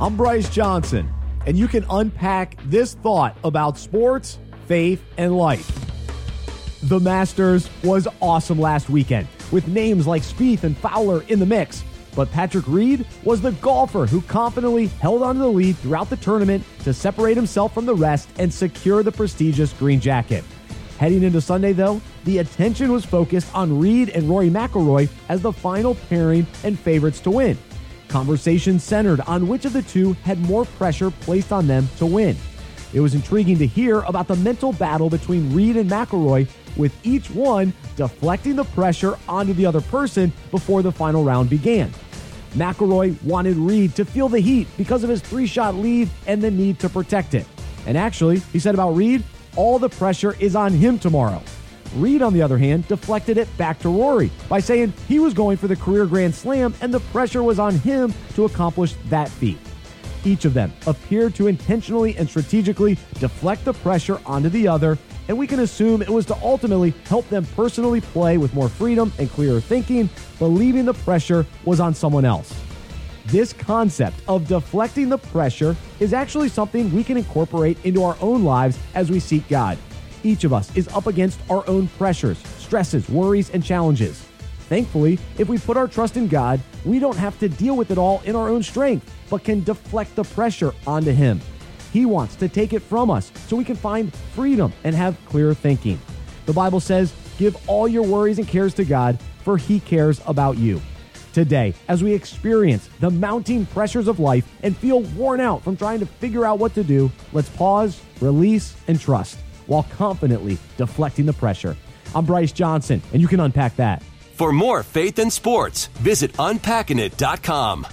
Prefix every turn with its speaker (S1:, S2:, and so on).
S1: I'm Bryce Johnson, and you can unpack this thought about sports, faith, and life. The Masters was awesome last weekend, with names like Spieth and Fowler in the mix. But Patrick Reed was the golfer who confidently held onto the lead throughout the tournament to separate himself from the rest and secure the prestigious green jacket. Heading into Sunday, though, the attention was focused on Reed and Rory McIlroy as the final pairing and favorites to win. Conversation centered on which of the two had more pressure placed on them to win. It was intriguing to hear about the mental battle between Reed and McIlroy, with each one deflecting the pressure onto the other person before the final round began. McIlroy wanted Reed to feel the heat because of his three-shot lead and the need to protect it. And actually, he said about Reed, all the pressure is on him tomorrow. Reed, on the other hand, deflected it back to Rory by saying he was going for the career Grand Slam and the pressure was on him to accomplish that feat. Each of them appeared to intentionally and strategically deflect the pressure onto the other, and we can assume it was to ultimately help them personally play with more freedom and clearer thinking, believing the pressure was on someone else. This concept of deflecting the pressure is actually something we can incorporate into our own lives as we seek God. Each of us is up against our own pressures, stresses, worries, and challenges. Thankfully, if we put our trust in God, we don't have to deal with it all in our own strength, but can deflect the pressure onto Him. He wants to take it from us so we can find freedom and have clear thinking. The Bible says, Give all your worries and cares to God, for He cares about you. Today, as we experience the mounting pressures of life and feel worn out from trying to figure out what to do, let's pause, release, and trust while confidently deflecting the pressure. I'm Bryce Johnson, and you can unpack that.
S2: For more faith and sports, visit unpackingit.com.